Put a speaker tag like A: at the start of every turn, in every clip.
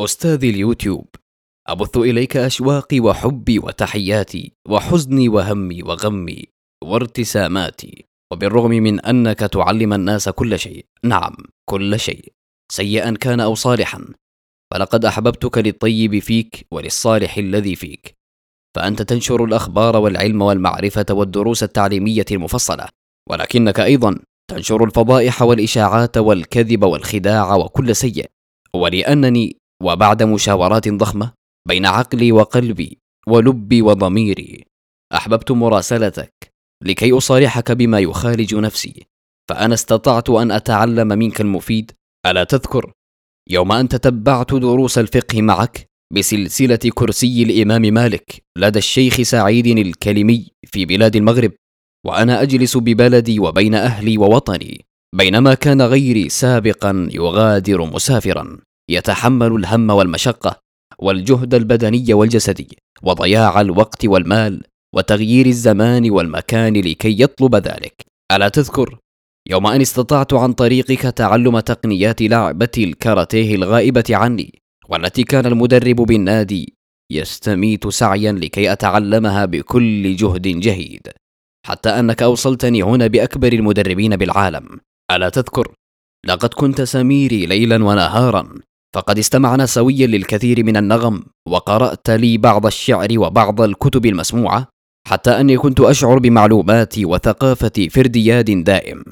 A: أستاذي اليوتيوب أبث إليك أشواقي وحبي وتحياتي وحزني وهمي وغمي وارتساماتي وبالرغم من أنك تعلم الناس كل شيء نعم كل شيء سيئا كان أو صالحا فلقد أحببتك للطيب فيك وللصالح الذي فيك فأنت تنشر الأخبار والعلم والمعرفة والدروس التعليمية المفصلة ولكنك أيضا تنشر الفضائح والإشاعات والكذب والخداع وكل سيء ولأنني وبعد مشاورات ضخمة بين عقلي وقلبي ولبي وضميري أحببت مراسلتك لكي أصارحك بما يخالج نفسي فأنا استطعت أن أتعلم منك المفيد. ألا تذكر يوم أن تتبعت دروس الفقه معك بسلسلة كرسي الإمام مالك لدى الشيخ سعيد الكلمي في بلاد المغرب وأنا أجلس ببلدي وبين أهلي ووطني بينما كان غيري سابقا يغادر مسافرا. يتحمل الهم والمشقة والجهد البدني والجسدي وضياع الوقت والمال وتغيير الزمان والمكان لكي يطلب ذلك. ألا تذكر يوم أن استطعت عن طريقك تعلم تقنيات لعبة الكاراتيه الغائبة عني والتي كان المدرب بالنادي يستميت سعيا لكي أتعلمها بكل جهد جهيد حتى أنك أوصلتني هنا بأكبر المدربين بالعالم. ألا تذكر لقد كنت سميري ليلا ونهارا فقد استمعنا سويا للكثير من النغم وقرأت لي بعض الشعر وبعض الكتب المسموعة حتى أني كنت أشعر بمعلوماتي وثقافتي في ارتياد دائم.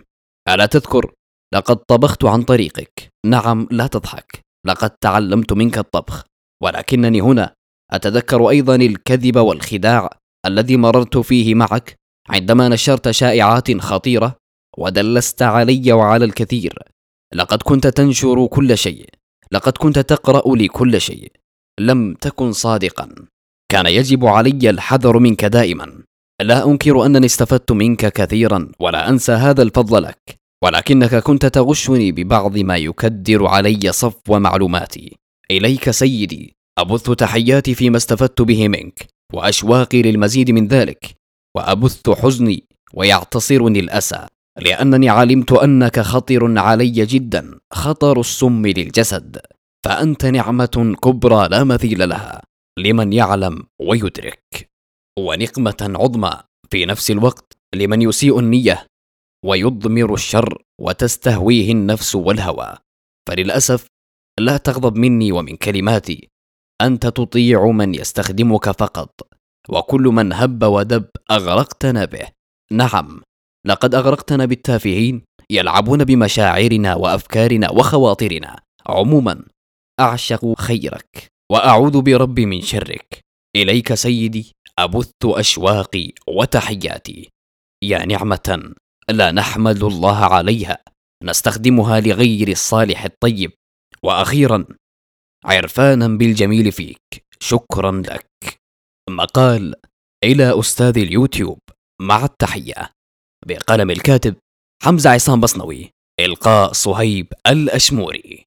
A: ألا تذكر؟ لقد طبخت عن طريقك. نعم لا تضحك. لقد تعلمت منك الطبخ. ولكنني هنا أتذكر أيضا الكذب والخداع الذي مررت فيه معك عندما نشرت شائعات خطيرة ودلست علي وعلى الكثير. لقد كنت تنشر كل شيء. لقد كنت تقرأ لي كل شيء. لم تكن صادقا. كان يجب علي الحذر منك دائما. لا أنكر أنني استفدت منك كثيرا ولا أنسى هذا الفضل لك. ولكنك كنت تغشني ببعض ما يكدر علي صفو معلوماتي. إليك سيدي أبث تحياتي فيما استفدت به منك وأشواقي للمزيد من ذلك. وأبث حزني ويعتصرني الأسى. لأنني علمت أنك خطر علي جدا خطر السم للجسد. فأنت نعمة كبرى لا مثيل لها. لمن يعلم ويدرك. ونقمة عظمى في نفس الوقت لمن يسيء النية. ويضمر الشر وتستهويه النفس والهوى. فللأسف لا تغضب مني ومن كلماتي. أنت تطيع من يستخدمك فقط. وكل من هب ودب أغرقتنا به. نعم. لقد أغرقتنا بالتافهين يلعبون بمشاعرنا وأفكارنا وخواطرنا. عموما أعشق خيرك وأعوذ بربي من شرك. إليك سيدي أبث أشواقي وتحياتي. يا نعمة لا نحمد الله عليها نستخدمها لغير الصالح الطيب. وأخيرا عرفانا بالجميل فيك شكرا لك. مقال إلى أستاذ اليوتيوب مع التحية. بقلم الكاتب حمزة عصام بصنوي إلقاء صهيب الأشموري.